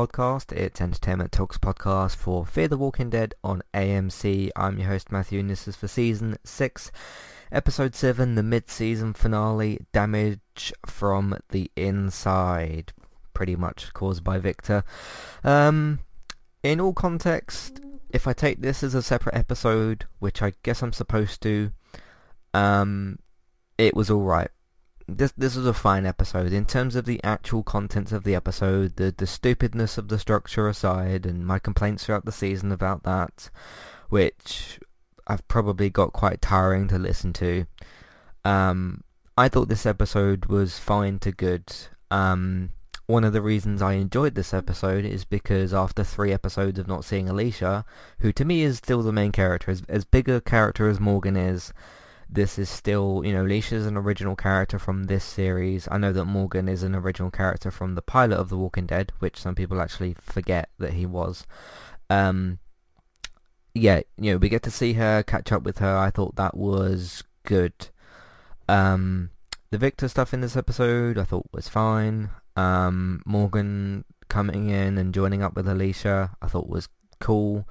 podcast. It's Entertainment Talks podcast for Fear the Walking Dead on AMC. I'm your host Matthew and this is for season 6, episode 7, the mid-season finale, Damage from the Inside. Pretty much caused by Victor. Um, in all context, if I take this as a separate episode, which I guess I'm supposed to, um, it was alright this this was a fine episode in terms of the actual contents of the episode. The the stupidness of the structure aside, and my complaints throughout the season about that, which I've probably got quite tiring to listen to. Um, I thought this episode was fine to good. Um, one of the reasons I enjoyed this episode is because after three episodes of not seeing Alicia, who to me is still the main character, as, as big a character as Morgan is, this is still, you know, is an original character from this series. I know that Morgan is an original character from the pilot of The Walking Dead, which some people actually forget that he was. Um, yeah, you know, we get to see her, catch up with her. I thought that was good. Um, the Victor stuff in this episode I thought was fine. Um, Morgan coming in and joining up with Alicia I thought was cool.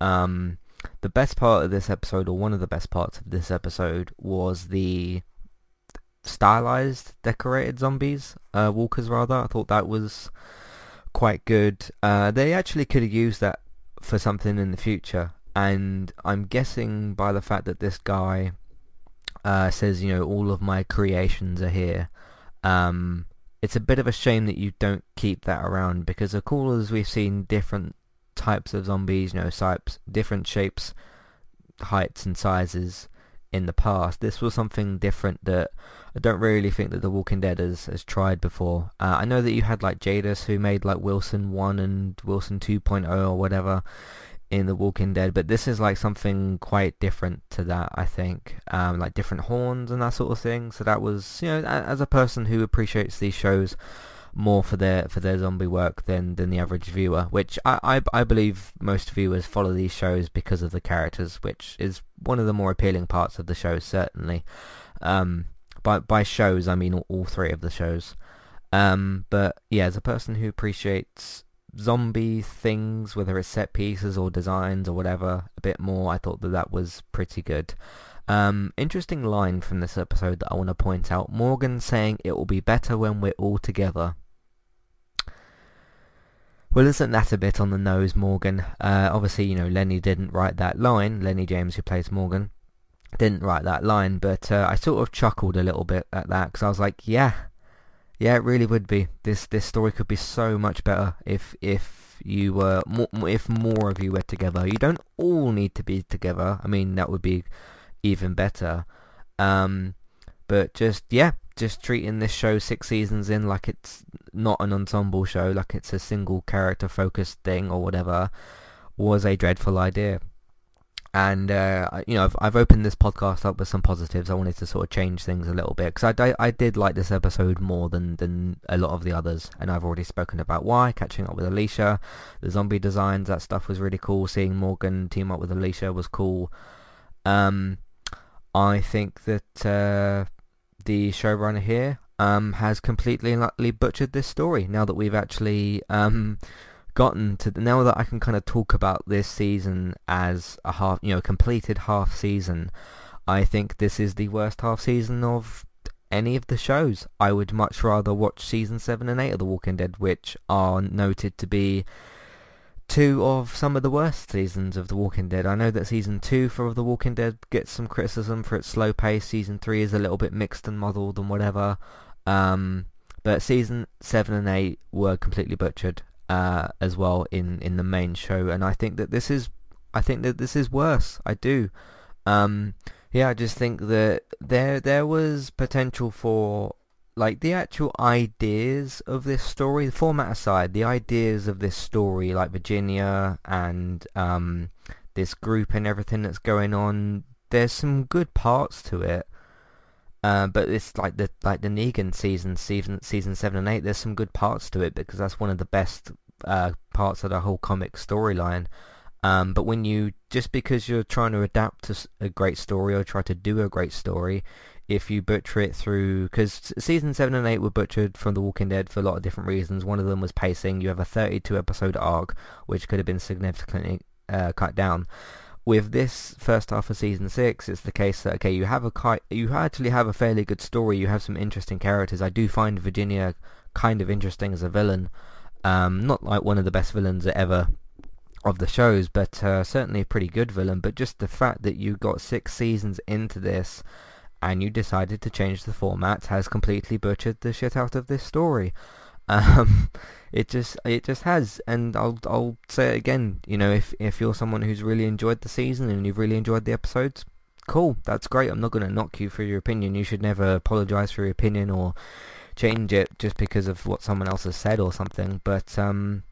Um, the best part of this episode, or one of the best parts of this episode, was the stylized, decorated zombies, uh, walkers rather. I thought that was quite good. Uh, they actually could have used that for something in the future, and I'm guessing by the fact that this guy uh, says, you know, all of my creations are here. Um, it's a bit of a shame that you don't keep that around because course as we've seen different types of zombies, you know, types, different shapes, heights and sizes in the past. This was something different that I don't really think that The Walking Dead has, has tried before. Uh, I know that you had like Jadis who made like Winslow 1 and Winslow 2.0 or whatever in The Walking Dead, but this is like something quite different to that, I think. Um, like different horns and that sort of thing. So that was, you know, as a person who appreciates these shows, more for their for their zombie work than than the average viewer, which I, I, I believe most viewers follow these shows because of the characters, which is one of the more appealing parts of the show, certainly. Um, by by shows, I mean all, all three of the shows. Um, but yeah, as a person who appreciates zombie things, whether it's set pieces or designs or whatever, a bit more, I thought that that was pretty good. Um, interesting line from this episode that I want to point out. Morgan saying it will be better when we're all together. Well, isn't that a bit on the nose, Morgan? Uh, obviously, you know, Lennie didn't write that line. Lennie James, who plays Morgan, didn't write that line, but uh, I sort of chuckled a little bit at that because I was like, yeah, yeah, it really would be. This this story could be so much better if if you were more, if more of you were together. You don't all need to be together. I mean, that would be even better. Um, but just yeah, just treating this show six seasons in like it's not an ensemble show, like it's a single character focused thing or whatever, was a dreadful idea. And uh, you know, I've I've opened this podcast up with some positives. I wanted to sort of change things a little bit because I, I, I did like this episode more than than a lot of the others, and I've already spoken about why. Catching up with Alicia, the zombie designs, that stuff was really cool. Seeing Morgan team up with Alicia was cool. Um, I think that uh, the showrunner here um, has completely and utterly butchered this story. Now that we've actually um, gotten to the, now that I can kind of talk about this season as a half, you know, completed half season. I think this is the worst half season of any of the shows. I would much rather watch season seven and eight of The Walking Dead, which are noted to be two of some of the worst seasons of The Walking Dead. I know that season two for The Walking Dead gets some criticism for its slow pace. Season three is a little bit mixed and muddled and whatever. Um, but season seven and eight were completely butchered uh, as well in, in the main show, and I think that this is I think that this is worse. I do. Um, yeah, I just think that there there was potential for like the actual ideas of this story, the format aside, the ideas of this story, like Virginia and um, this group and everything that's going on, there's some good parts to it. Uh, but it's like the like the Negan season, season season seven and eight. There's some good parts to it because that's one of the best uh, parts of the whole comic storyline. Um, but when you just because you're trying to adapt to a great story or try to do a great story, if you butcher it through because season 7 and 8 were butchered from The Walking Dead for a lot of different reasons. One of them was pacing. You have a 32 episode arc which could have been significantly uh, cut down. With this first half of season 6 it's the case that okay you have a you actually have a fairly good story. You have some interesting characters. I do find Virginia kind of interesting as a villain. Um, not like one of the best villains ever of the shows, but uh, certainly a pretty good villain. But just the fact that you got six seasons into this and you decided to change the format has completely butchered the shit out of this story. Um, it just it just has, and I'll I'll say it again. You know, if if you're someone who's really enjoyed the season and you've really enjoyed the episodes, cool, that's great. I'm not going to knock you for your opinion. You should never apologize for your opinion or change it just because of what someone else has said or something. But um,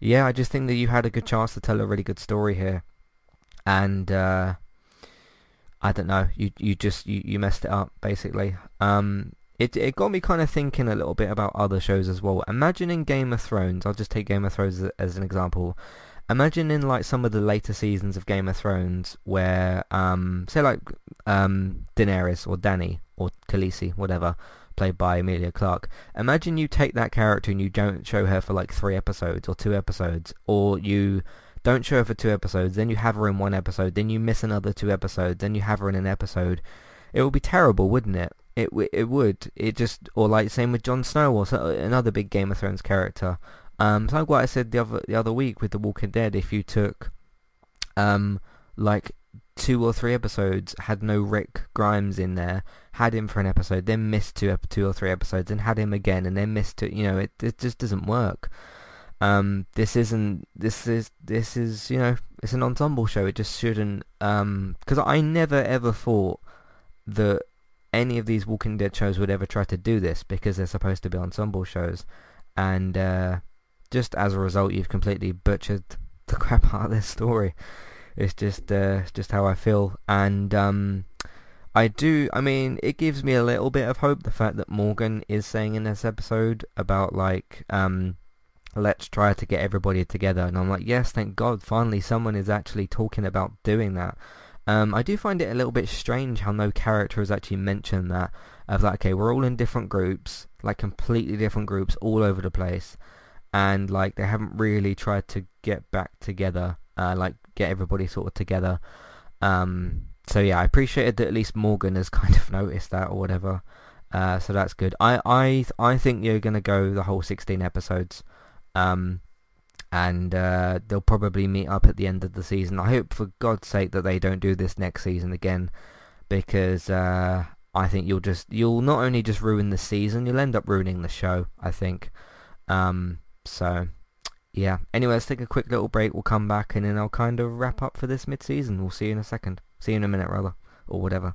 yeah, I just think that you had a good chance to tell a really good story here, and uh, I don't know, you you just you, you messed it up basically. Um, it it got me kind of thinking a little bit about other shows as well. Imagine in Game of Thrones, I'll just take Game of Thrones as, as an example. Imagine in like some of the later seasons of Game of Thrones where, um, say like um, Daenerys or Danny or Khaleesi, whatever, played by Emilia Clarke. Imagine you take that character and you don't show her for like three episodes or two episodes, or you don't show her for two episodes, then you have her in one episode, then you miss another two episodes, then you have her in an episode. It would be terrible, wouldn't it? It it would. It just or like same with Jon Snow or so, another big Game of Thrones character. Um, so like what I said the other the other week with The Walking Dead. If you took um like two or three episodes, had no Rick Grimes in there, had him for an episode, then missed two, two or three episodes, and had him again, and then missed two. You know, it it just doesn't work. Um, this isn't. This is this is you know it's an ensemble show. It just shouldn't. Um, because I never ever thought that any of these Walking Dead shows would ever try to do this because they're supposed to be ensemble shows, and uh, just as a result, you've completely butchered the crap out of this story. It's just uh, just how I feel, and um, I do. I mean, it gives me a little bit of hope the fact that Morgan is saying in this episode about like, um, let's try to get everybody together, and I'm like, yes, thank God, finally someone is actually talking about doing that. Um, I do find it a little bit strange how no character has actually mentioned that of like, okay, we're all in different groups, like completely different groups all over the place, and like they haven't really tried to get back together uh, like get everybody sort of together. Um, so yeah, I appreciated that at least Morgan has kind of noticed that or whatever. Uh, so that's good. I I I think you're gonna go the whole 16 episodes, um, and uh, they'll probably meet up at the end of the season. I hope for God's sake that they don't do this next season again, because uh, I think you'll just you'll not only just ruin the season, you'll end up ruining the show. I think. Um, so yeah. Anyway, let's take a quick little break. We'll come back and then I'll kind of wrap up for this mid-season. We'll see you in a second. See you in a minute, rather. Or whatever.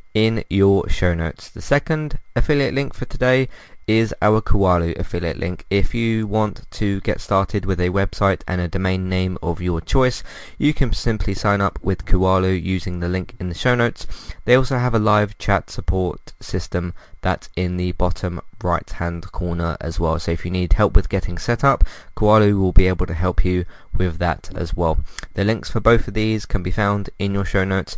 in your show notes. The second affiliate link for today is our Kualo affiliate link. If you want to get started with a website and a domain name of your choice, you can simply sign up with Kualo using the link in the show notes. They also have a live chat support system that's in the bottom right hand corner as well. So if you need help with getting set up, Kualo will be able to help you with that as well. The links for both of these can be found in your show notes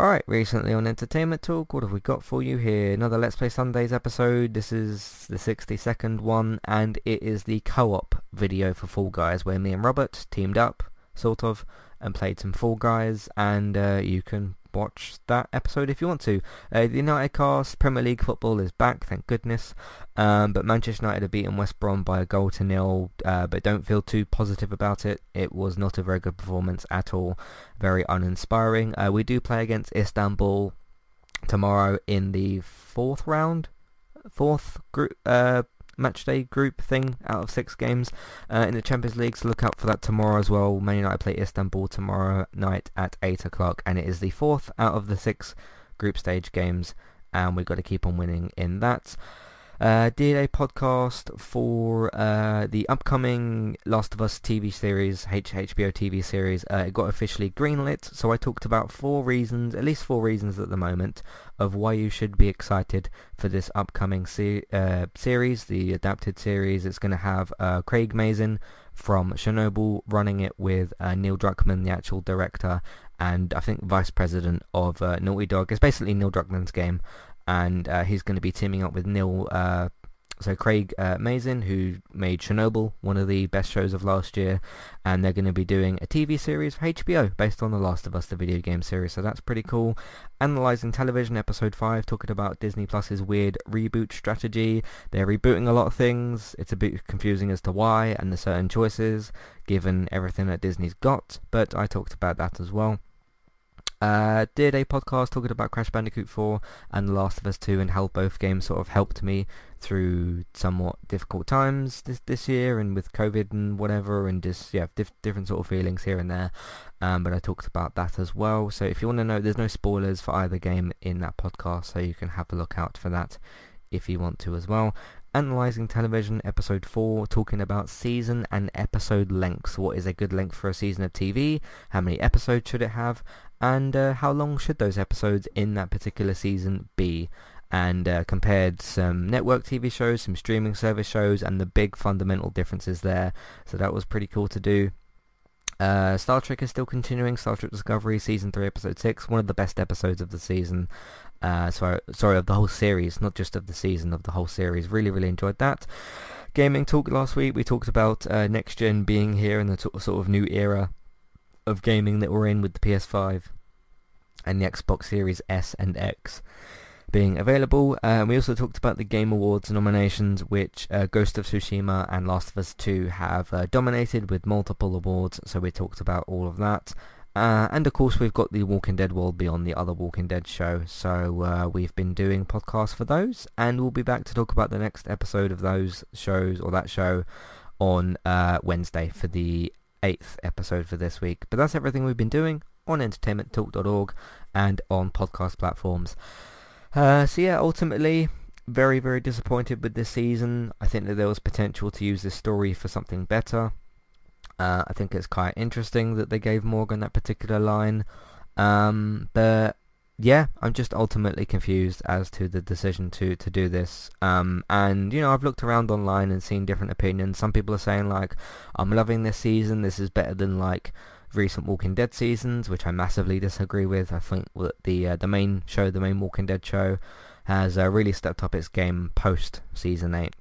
Alright, recently on Entertainment Talk, what have we got for you here? Another Let's Play Sundays episode. This is the 60 second one and it is the co-op video for Fall Guys where me and Robert teamed up, sort of, and played some Fall Guys and uh, you can watch that episode if you want to. Uh, the United cast, Premier League football is back, thank goodness. Um, but Manchester United have beaten West Brom by a goal to nil, uh, but don't feel too positive about it. It was not a very good performance at all, very uninspiring. Uh, we do play against Istanbul tomorrow in the fourth round, fourth group uh, matchday group thing out of six games uh, in the Champions League. So look out for that tomorrow as well. Man United play Istanbul tomorrow night at 8 o'clock and it is the fourth out of the six group stage games and we've got to keep on winning in that. Uh, did a podcast for uh, the upcoming Last of Us TV series, HBO TV series. Uh, it got officially greenlit, so I talked about four reasons, at least four reasons at the moment, of why you should be excited for this upcoming se- uh, series, the adapted series. It's going to have uh, Craig Mazin from Chernobyl running it with uh, Neil Druckmann, the actual director, and I think vice president of Naughty Dog. It's basically Neil Druckmann's game and uh, he's going to be teaming up with Neil, uh, so Craig uh, Mazin, who made Chernobyl, one of the best shows of last year, and they're going to be doing a TV series for HBO based on The Last of Us, the video game series, so that's pretty cool. Analyzing Television, Episode 5, talking about Disney Plus's weird reboot strategy. They're rebooting a lot of things. It's a bit confusing as to why and the certain choices, given everything that Disney's got, but I talked about that as well. Uh, did a podcast talking about Crash Bandicoot 4 and The Last of Us 2 and how both games sort of helped me through somewhat difficult times this this year and with COVID and whatever and just yeah diff- different sort of feelings here and there. Um, but I talked about that as well. So if you want to know, there's no spoilers for either game in that podcast, so you can have a look out for that if you want to as well. Analyzing Television, Episode 4, talking about season and episode lengths. What is a good length for a season of TV? How many episodes should it have? And uh, how long should those episodes in that particular season be? And uh, compared some network TV shows, some streaming service shows, and the big fundamental differences there. So that was pretty cool to do. Uh, Star Trek is still continuing. Star Trek Discovery Season 3 Episode 6, one of the best episodes of the season. Uh, sorry, sorry, of the whole series, not just of the season, of the whole series. Really, really enjoyed that. Gaming talk last week, we talked about uh, next gen being here in the t- sort of new era of gaming that we're in with the PS5 and the Xbox Series S and X being available. Uh, we also talked about the Game Awards nominations, which uh, Ghost of Tsushima and Last of Us 2 have uh, dominated with multiple awards, so we talked about all of that. Uh, and of course we've got the Walking Dead World Beyond the other Walking Dead show, so uh, we've been doing podcasts for those, and we'll be back to talk about the next episode of those shows, or that show, on uh, Wednesday for the eighth episode for this week. But that's everything we've been doing on entertainmenttalk.org and on podcast platforms. Uh, so yeah, ultimately, very, very disappointed with this season. I think that there was potential to use this story for something better. Uh, I think it's quite interesting that they gave Morgan that particular line. Um, but yeah, I'm just ultimately confused as to the decision to, to do this. Um, and, you know, I've looked around online and seen different opinions. Some people are saying, like, I'm loving this season. This is better than, like, recent Walking Dead seasons, which I massively disagree with. I think that the uh, the main show, the main Walking Dead show, has uh, really stepped up its game post season 8.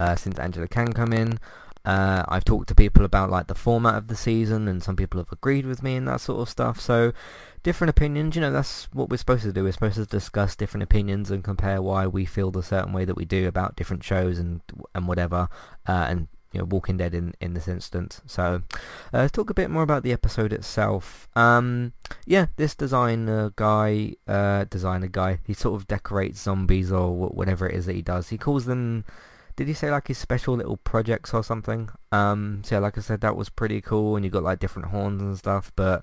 Uh, since Angela Kang come in, uh, I've talked to people about like the format of the season, and some people have agreed with me and that sort of stuff. So, different opinions. You know, that's what we're supposed to do. We're supposed to discuss different opinions and compare why we feel the certain way that we do about different shows and and whatever, uh, and you know, Walking Dead in, in this instance. So, uh, talk a bit more about the episode itself. Um, yeah, this designer guy, uh, designer guy, he sort of decorates zombies or whatever it is that he does. He calls them, did he say like his special little projects or something? Um, so yeah, like I said, that was pretty cool, and you got like different horns and stuff. But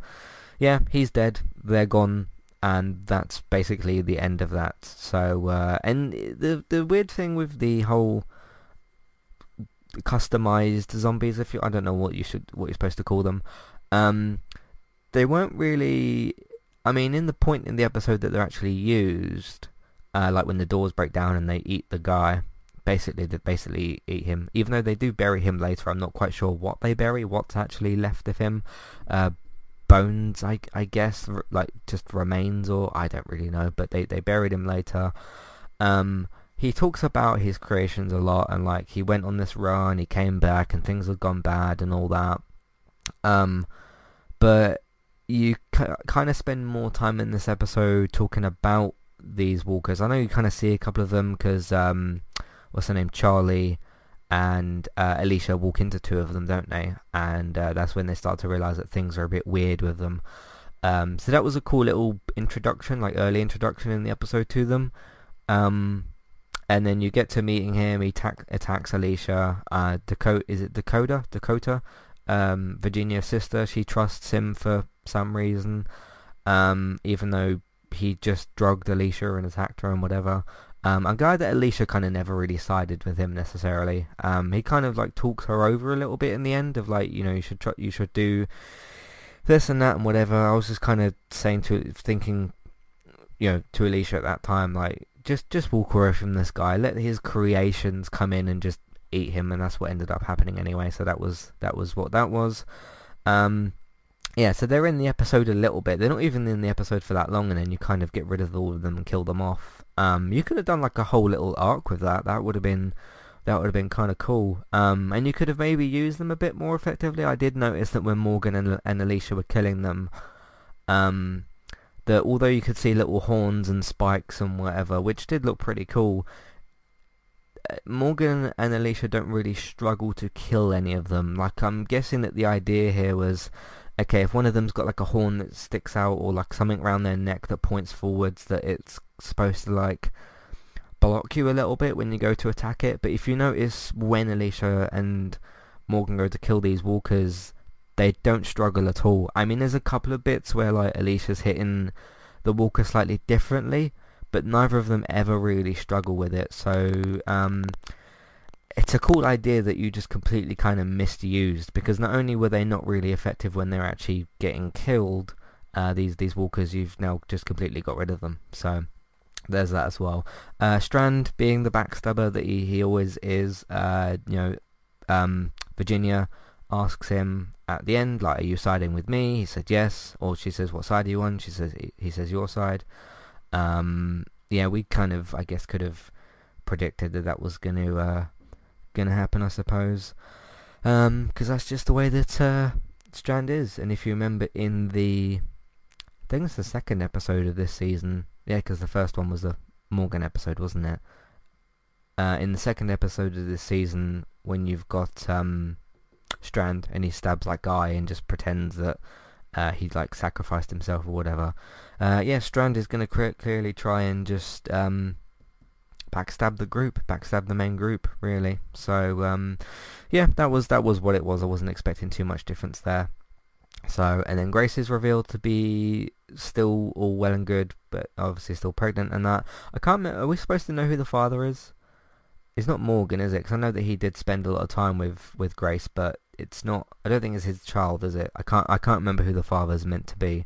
yeah, he's dead. They're gone. and that's basically the end of that. So, uh, and the the weird thing with the whole customized zombies, if you, I don't know what you should, what you're supposed to call them, um, they weren't really. I mean, in the point in the episode that they're actually used, uh, like when the doors break down and they eat the guy, basically they basically eat him. Even though they do bury him later, I'm not quite sure what they bury, what's actually left of him. Uh, bones, I, I guess, like just remains, or I don't really know. But they, they buried him later. Um, he talks about his creations a lot, and like he went on this run, he came back, and things had gone bad, and all that. Um, but you kind of spend more time in this episode talking about these walkers. I know you kind of see a couple of them because um, what's her name, Charlie and uh, Alicia walk into two of them, don't they? And uh, that's when they start to realize that things are a bit weird with them. Um, so that was a cool little introduction, like early introduction in the episode to them. Um, and then you get to meeting him. He attack, attacks Alicia. Uh, Dakota, is it Dakota? Dakota, um, Virginia's sister. She trusts him for some reason, um, even though he just drugged Alicia and attacked her and whatever. Um, I'm glad that Alicia kind of never really sided with him necessarily. Um, he kind of like talks her over a little bit in the end of like, you know, you should you should do this and that and whatever. I was just kind of saying to, thinking, you know, to Alicia at that time, like, just just walk away from this guy. Let his creations come in and just eat him, and that's what ended up happening anyway. So that was that was what that was. Um, yeah, so they're in the episode a little bit. They're not even in the episode for that long, and then you kind of get rid of all of them and kill them off. Um, you could have done like a whole little arc with that. That would have been that would have been kind of cool. Um, and you could have maybe used them a bit more effectively. I did notice that when Morgan and, and Alicia were killing them, um, that although you could see little horns and spikes and whatever, which did look pretty cool, uh, Morgan and Alicia don't really struggle to kill any of them. Like I'm guessing that the idea here was okay, if one of them's got like a horn that sticks out or like something around their neck that points forwards, that it's supposed to like block you a little bit when you go to attack it. But if you notice when Alicia and Morgan go to kill these walkers, they don't struggle at all. I mean, there's a couple of bits where like Alicia's hitting the walker slightly differently, but neither of them ever really struggle with it. So um, it's a cool idea that you just completely kind of misused because not only were they not really effective when they're actually getting killed, uh, these these walkers, you've now just completely got rid of them. So there's that as well. Uh, Strand being the backstabber that he, he always is, uh, you know, um, Virginia asks him at the end, like, are you siding with me? He said yes. Or she says, what side are you on? She says, he says your side. Um, yeah, we kind of, I guess, could have predicted that that was going to uh, going to happen, I suppose. Because um, that's just the way that uh, Strand is. And if you remember in the, I think it's the second episode of this season. Yeah, because the first one was the Morgan episode, wasn't it? Uh, in the second episode of this season, when you've got um, Strand and he stabs that guy and just pretends that uh, he like sacrificed himself or whatever. Uh, yeah, Strand is going to clearly try and just um, backstab the group, backstab the main group, really. So um, yeah, that was that was what it was. I wasn't expecting too much difference there. So and then Grace is revealed to be still all well and good, but obviously still pregnant and that. I can't. Are we supposed to know who the father is? It's not Morgan, is it? Because I know that he did spend a lot of time with with Grace, but it's not. I don't think it's his child, is it? I can't. I can't remember who the father's meant to be,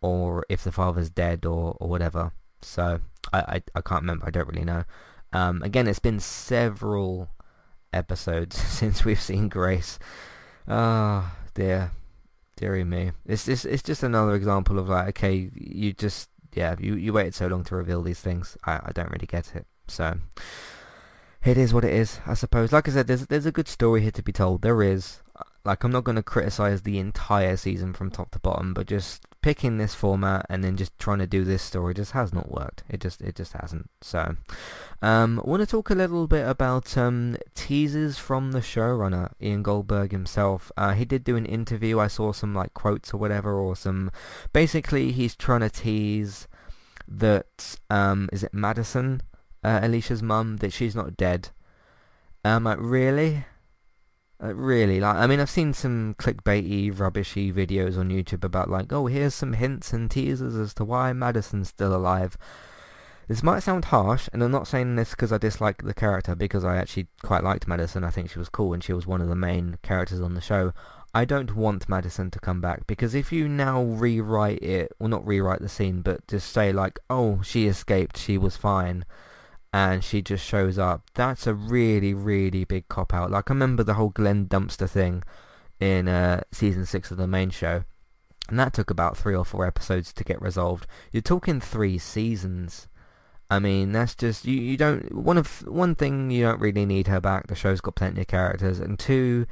or if the father's dead or or whatever. So I, I, I can't remember. I don't really know. Um, again, it's been several episodes since we've seen Grace. Oh, dear, dearie me. It's just it's just another example of like, okay, you just yeah, you you waited so long to reveal these things. I I don't really get it. So it is what it is, I suppose. Like I said, there's there's a good story here to be told. There is. Like I'm not going to criticize the entire season from top to bottom, but just picking this format and then just trying to do this story just has not worked. It just it just hasn't. So, um, I want to talk a little bit about um, teasers from the showrunner Ian Goldberg himself. Uh, he did do an interview. I saw some like quotes or whatever, or some. Basically, he's trying to tease that um, is it Madison, uh, Alicia's mum, that she's not dead. Um, like, really? Uh, really, like I mean, I've seen some clickbaity, rubbishy videos on YouTube about like, oh, here's some hints and teasers as to why Madison's still alive. This might sound harsh, and I'm not saying this because I dislike the character, because I actually quite liked Madison. I think she was cool, and she was one of the main characters on the show. I don't want Madison to come back, because if you now rewrite it, well not rewrite the scene, but just say like, oh, she escaped, she was fine, and she just shows up, that's a really, really big cop-out. Like, I remember the whole Glenn Dumpster thing in uh, season 6 of the main show, and that took about three or four episodes to get resolved. You're talking three seasons I mean, that's just you. You don't one of one thing you don't really need her back. The show's got plenty of characters, and two,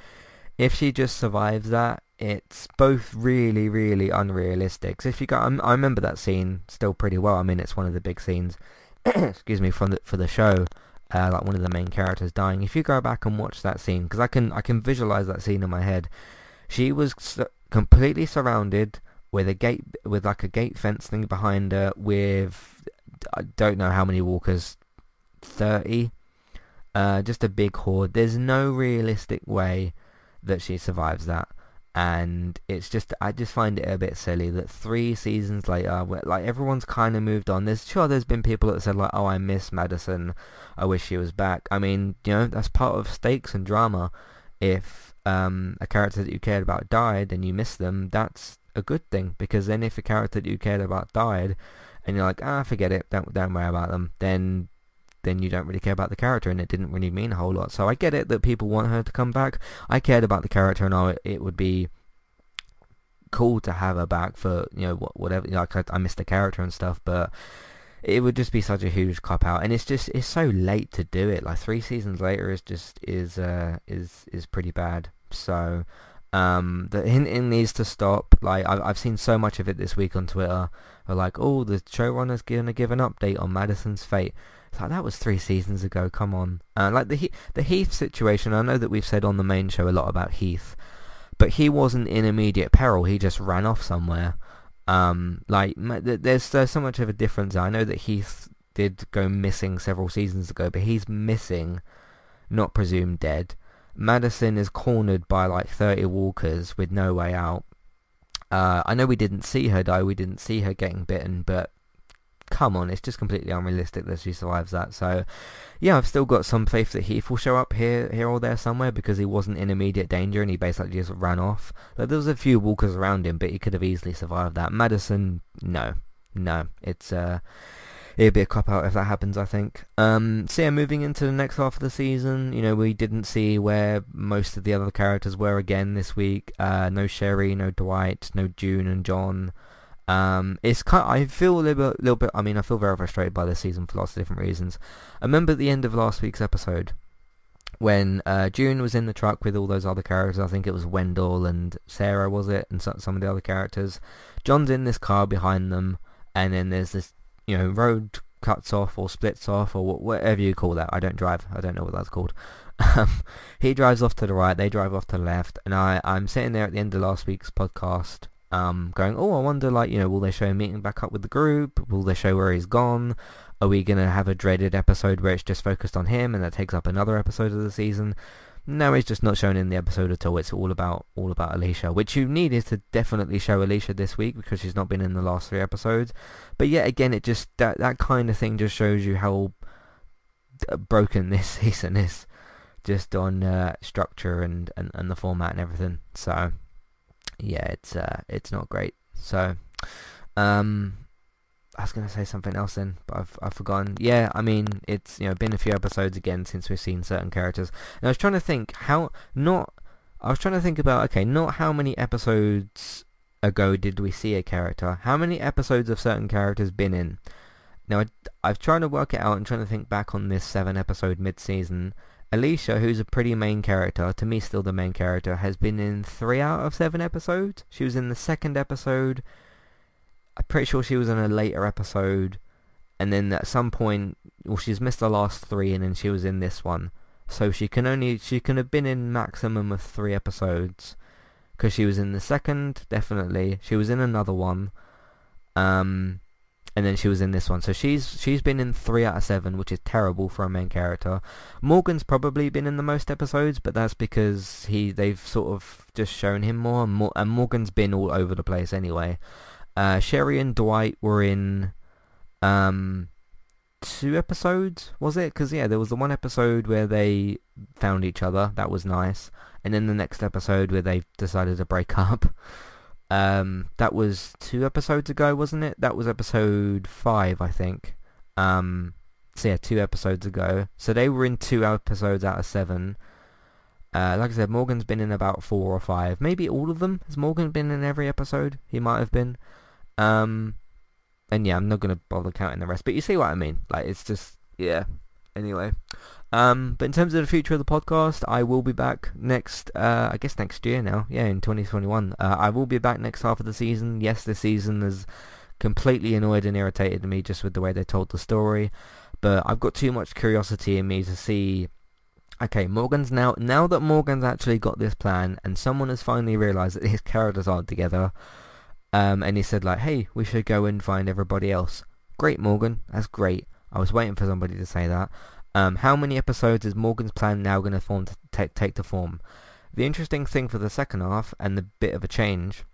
if she just survives that, it's both really, really unrealistic. So if you got, I remember that scene still pretty well. I mean, it's one of the big scenes. excuse me, from the for the show, uh, like one of the main characters dying. If you go back and watch that scene, because I can I can visualize that scene in my head. She was completely surrounded with a gate with like a gate fence thing behind her with I don't know how many walkers, 30. Uh, just a big horde. There's no realistic way that she survives that. And it's just, I just find it a bit silly that three seasons later, like everyone's kind of moved on. There's sure there's been people that said like, oh, I miss Madison. I wish she was back. I mean, you know, that's part of stakes and drama. If um, a character that you cared about died and you miss them, that's a good thing because then if a character that you cared about died, and you're like, ah, forget it, don't don't worry about them, then then you don't really care about the character, and it didn't really mean a whole lot. So I get it that people want her to come back. I cared about the character, and I, it would be cool to have her back for you know whatever. Like I, I missed the character and stuff, but it would just be such a huge cop out, and it's just it's so late to do it. Like three seasons later is just is uh is is pretty bad. So um, the hinting needs to stop. Like I've I've seen so much of it this week on Twitter. Like, oh, the showrunner's gonna give an update on Madison's fate. Like that was three seasons ago. Come on. Uh, like the the Heath situation. I know that we've said on the main show a lot about Heath, but he wasn't in immediate peril. He just ran off somewhere. Um, like there's there's so much of a difference. I know that Heath did go missing several seasons ago, but he's missing, not presumed dead. Madison is cornered by like 30 walkers with no way out. Uh, I know we didn't see her die, we didn't see her getting bitten, but come on, it's just completely unrealistic that she survives that. So, yeah, I've still got some faith that Heath will show up here, here or there somewhere because he wasn't in immediate danger and he basically just ran off. Like, there was a few walkers around him, but he could have easily survived that. Madison, no, no, it's uh, it'd be a cop out if that happens. I think. Um, so yeah, moving into the next half of the season, you know, we didn't see where most of the other characters were again this week. Uh, no Sherry, no Dwight, no June and John. Um, it's kind. Of, I feel a little bit, little bit. I mean, I feel very frustrated by this season for lots of different reasons. I remember at the end of last week's episode when uh, June was in the truck with all those other characters. I think it was Wendell and Sarah, was it, and some, some of the other characters. John's in this car behind them, and then there's this you know, road cuts off or splits off or whatever you call that. I don't drive. I don't know what that's called. Um, he drives off to the right. They drive off to the left. And I, I'm sitting there at the end of last week's podcast um, going, oh, I wonder, like, you know, will they show him meeting back up with the group? Will they show where he's gone? Are we going to have a dreaded episode where it's just focused on him and that takes up another episode of the season? No, he's just not shown in the episode at all. It's all about all about Alicia, which you needed to definitely show Alicia this week because she's not been in the last three episodes. But yet again, it just that that kind of thing just shows you how broken this season is, just on uh, structure and, and and the format and everything. So yeah, it's uh, it's not great. So um, I was going to say something else then, but I've I've forgotten. Yeah, I mean it's you know been a few episodes again since we've seen certain characters, and I was trying to think how not. I was trying to think about okay, not how many episodes ago did we see a character? How many episodes of certain characters been in? Now I, I've tried to work it out and trying to think back on this seven episode mid season. Alicia, who's a pretty main character, to me still the main character, has been in three out of seven episodes. She was in the second episode I'm pretty sure she was in a later episode, and then at some point, well, she's missed the last three, and then she was in this one. So she can only she can have been in maximum of three episodes, because she was in the second, definitely. She was in another one, um, and then she was in this one. So she's she's been in three out of seven, which is terrible for a main character. Morgan's probably been in the most episodes, but that's because he they've sort of just shown him more, and, and Morgan's been all over the place anyway. Uh, Sherry and Dwight were in um, two episodes, was it? Because yeah, there was the one episode where they found each other. That was nice, and then the next episode where they decided to break up. Um, that was two episodes ago, wasn't it? That was episode five, I think. Um, so yeah, two episodes ago. So they were in two episodes out of seven. Uh, like I said, Morgan's been in about four or five, maybe all of them. Has Morgan been in every episode? He might have been. Um, and yeah, I'm not gonna bother counting the rest, but you see what I mean. Like it's just yeah. Anyway, um, but in terms of the future of the podcast, I will be back next, uh, I guess next year now. Yeah, in 2021. Uh, I will be back next half of the season. Yes, this season has completely annoyed and irritated me just with the way they told the story. But I've got too much curiosity in me to see okay, Morgan's now now that Morgan's actually got this plan and someone has finally realised that his characters aren't together, um, and he said like, hey, we should go and find everybody else. Great, Morgan, that's great. I was waiting for somebody to say that. Um, how many episodes is Morgan's plan now going to take to form? The interesting thing for the second half and the bit of a change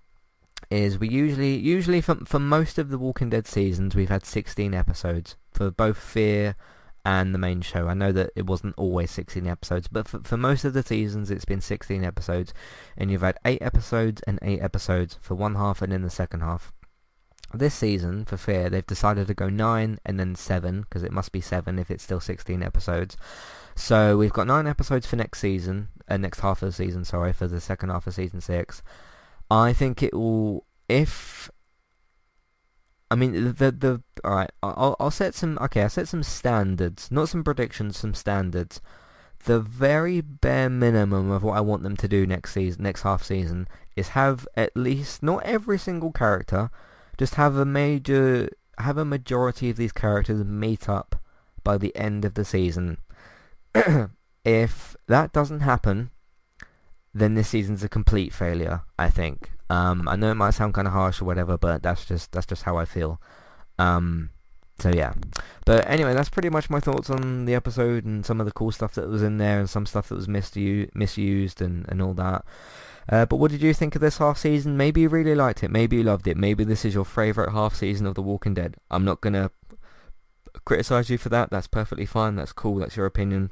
is we usually usually for for most of the Walking Dead seasons we've had 16 episodes for both Fear and the main show. I know that it wasn't always 16 episodes, but for, for most of the seasons it's been 16 episodes, and you've had 8 episodes and 8 episodes for one half and in the second half. This season, for Fear, they've decided to go 9 and then 7, because it must be 7 if it's still 16 episodes. So we've got 9 episodes for next season, uh, next half of the season, sorry, for the second half of season 6. I think it will, if... I mean, the, the, alright, I'll, I'll set some, okay, I'll set some standards, not some predictions, some standards. The very bare minimum of what I want them to do next season, next half season, is have at least, not every single character, just have a major, have a majority of these characters meet up by the end of the season. if that doesn't happen, then this season's a complete failure. I think. Um, I know it might sound kind of harsh or whatever, but that's just that's just how I feel. Um, so yeah. But anyway, that's pretty much my thoughts on the episode and some of the cool stuff that was in there and some stuff that was misused, and, and all that. Uh, but what did you think of this half season? Maybe you really liked it. Maybe you loved it. Maybe this is your favourite half season of The Walking Dead. I'm not going to criticize you for that. That's perfectly fine. That's cool. That's your opinion.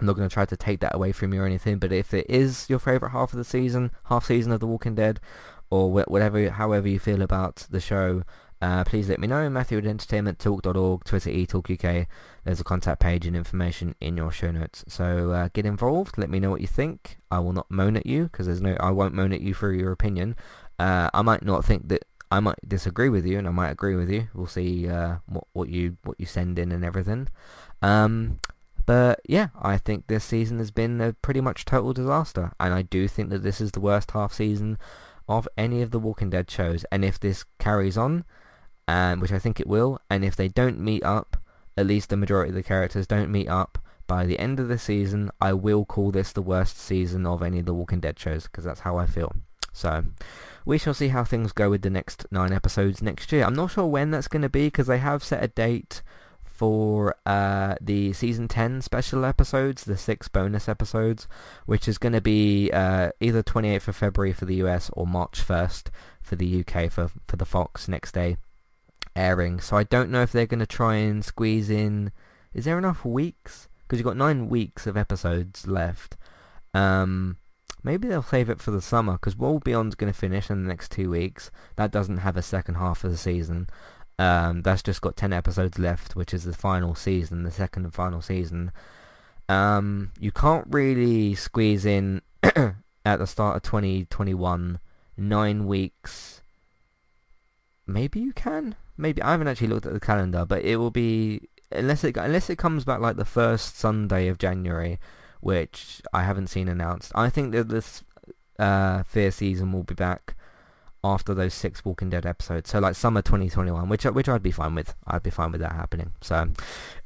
I'm not going to try to take that away from you or anything. But if it is your favourite half of the season, half season of The Walking Dead, or whatever, however you feel about the show, uh, please let me know. Matthew at entertainmenttalk.org, Twitter eTalkUK. There's a contact page and information in your show notes. So uh, get involved. Let me know what you think. I will not moan at you because there's no. I won't moan at you for your opinion. Uh, I might not think that. I might disagree with you, and I might agree with you. We'll see uh, what what you what you send in and everything. Um, but yeah, I think this season has been a pretty much total disaster, and I do think that this is the worst half season of any of the Walking Dead shows. And if this carries on, and which I think it will. And if they don't meet up, at least the majority of the characters don't meet up by the end of the season, I will call this the worst season of any of the Walking Dead shows because that's how I feel. So we shall see how things go with the next nine episodes next year. I'm not sure when that's going to be because they have set a date for uh, the season 10 special episodes, the six bonus episodes, which is going to be uh, either 28th of February for the US or March 1st for the UK for, for the Fox next day airing. So I don't know if they're going to try and squeeze in... Is there enough weeks? Because you've got nine weeks of episodes left. Um, maybe they'll save it for the summer, because World Beyond's going to finish in the next two weeks. That doesn't have a second half of the season. Um, that's just got 10 episodes left, which is the final season, the second and final season. Um, you can't really squeeze in at the start of 2021 nine weeks. Maybe you can maybe I haven't actually looked at the calendar, but it will be unless it unless it comes back like the first Sunday of January, which I haven't seen announced. I think that this uh, Fear season will be back after those six Walking Dead episodes. So like summer 2021, which which I'd be fine with. I'd be fine with that happening. So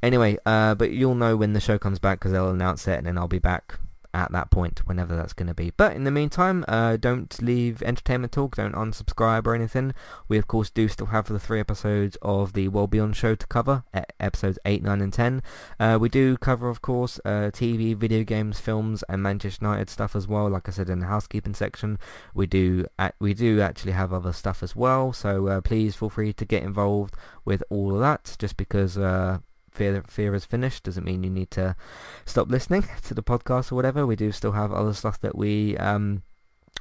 anyway, uh, but you'll know when the show comes back because they'll announce it, and then I'll be back at that point, whenever that's going to be. But in the meantime, uh, don't leave Entertainment Talk, don't unsubscribe or anything. We of course do still have the three episodes of the World Beyond show to cover, episodes 8, 9 and 10. Uh, we do cover of course uh, TV, video games, films and Manchester United stuff as well, like I said in the housekeeping section. We do, we do actually have other stuff as well, so uh, please feel free to get involved with all of that, just because uh, fear fear is finished doesn't mean you need to stop listening to the podcast or whatever. We do still have other stuff that we um,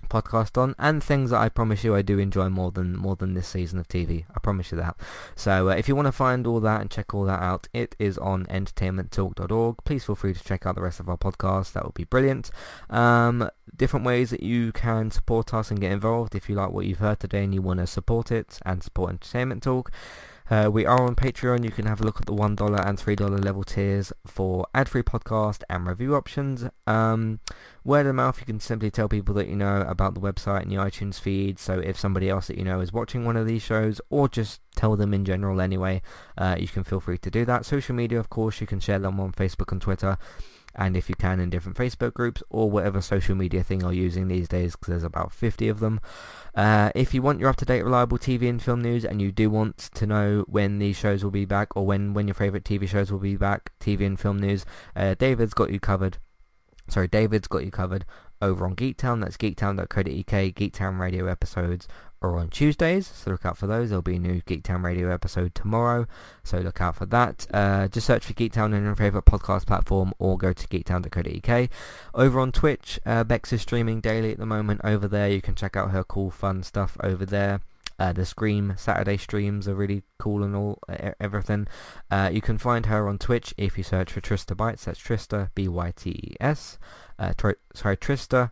podcast on and things that I promise you I do enjoy more than more than this season of TV. I promise you that. So uh, if you want to find all that and check all that out, it is on entertainmenttalk.org. Please feel free to check out the rest of our podcast. That would be brilliant. Um, different ways that you can support us and get involved if you like what you've heard today and you want to support it and support Entertainment Talk. Uh, we are on Patreon. You can have a look at the $1 and $3 level tiers for ad-free podcast and review options. Um, word of mouth, you can simply tell people that you know about the website and the iTunes feed. So if somebody else that you know is watching one of these shows, or just tell them in general anyway, uh, you can feel free to do that. Social media, of course, you can share them on Facebook and Twitter and if you can in different Facebook groups or whatever social media thing you're using these days because there's about 50 of them. Uh, if you want your up-to-date reliable TV and film news and you do want to know when these shows will be back or when, when your favourite TV shows will be back, TV and film news, uh, David's got you covered. Sorry, David's got you covered over on Geektown. That's geektown.co.uk, Geektown Radio episodes are on Tuesdays, so look out for those. There'll be a new Geektown Radio episode tomorrow, so look out for that. Uh, just search for Geektown on your favourite podcast platform or go to geektown.co.uk. Over on Twitch, uh, Bex is streaming daily at the moment over there. You can check out her cool, fun stuff over there. Uh, the Scream Saturday streams are really cool and all everything. Uh, you can find her on Twitch if you search for Trista Bytes. That's Trista B Y T E S. Uh, sorry, Trista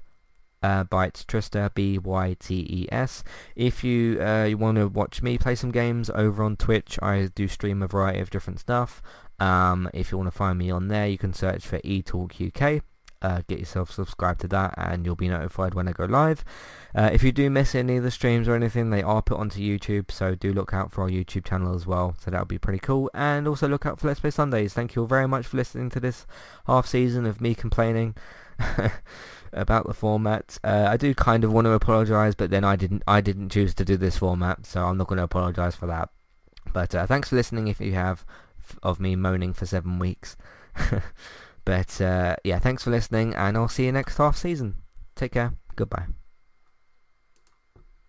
uh, Bytes, Trista, B-Y-T-E-S. If you, uh, you want to watch me play some games over on Twitch, I do stream a variety of different stuff. Um, if you want to find me on there, you can search for eTalk UK. Uh, get yourself subscribed to that and you'll be notified when I go live. Uh, if you do miss any of the streams or anything, they are put onto YouTube, so do look out for our YouTube channel as well. So that'll be pretty cool. And also look out for Let's Play Sundays. Thank you all very much for listening to this half season of me complaining. about the format. Uh, I do kind of want to apologise, but then I didn't. I didn't choose to do this format, so I'm not going to apologise for that. But uh, thanks for listening. If you have of me moaning for seven weeks. but uh, yeah, thanks for listening, and I'll see you next half season. Take care. Goodbye.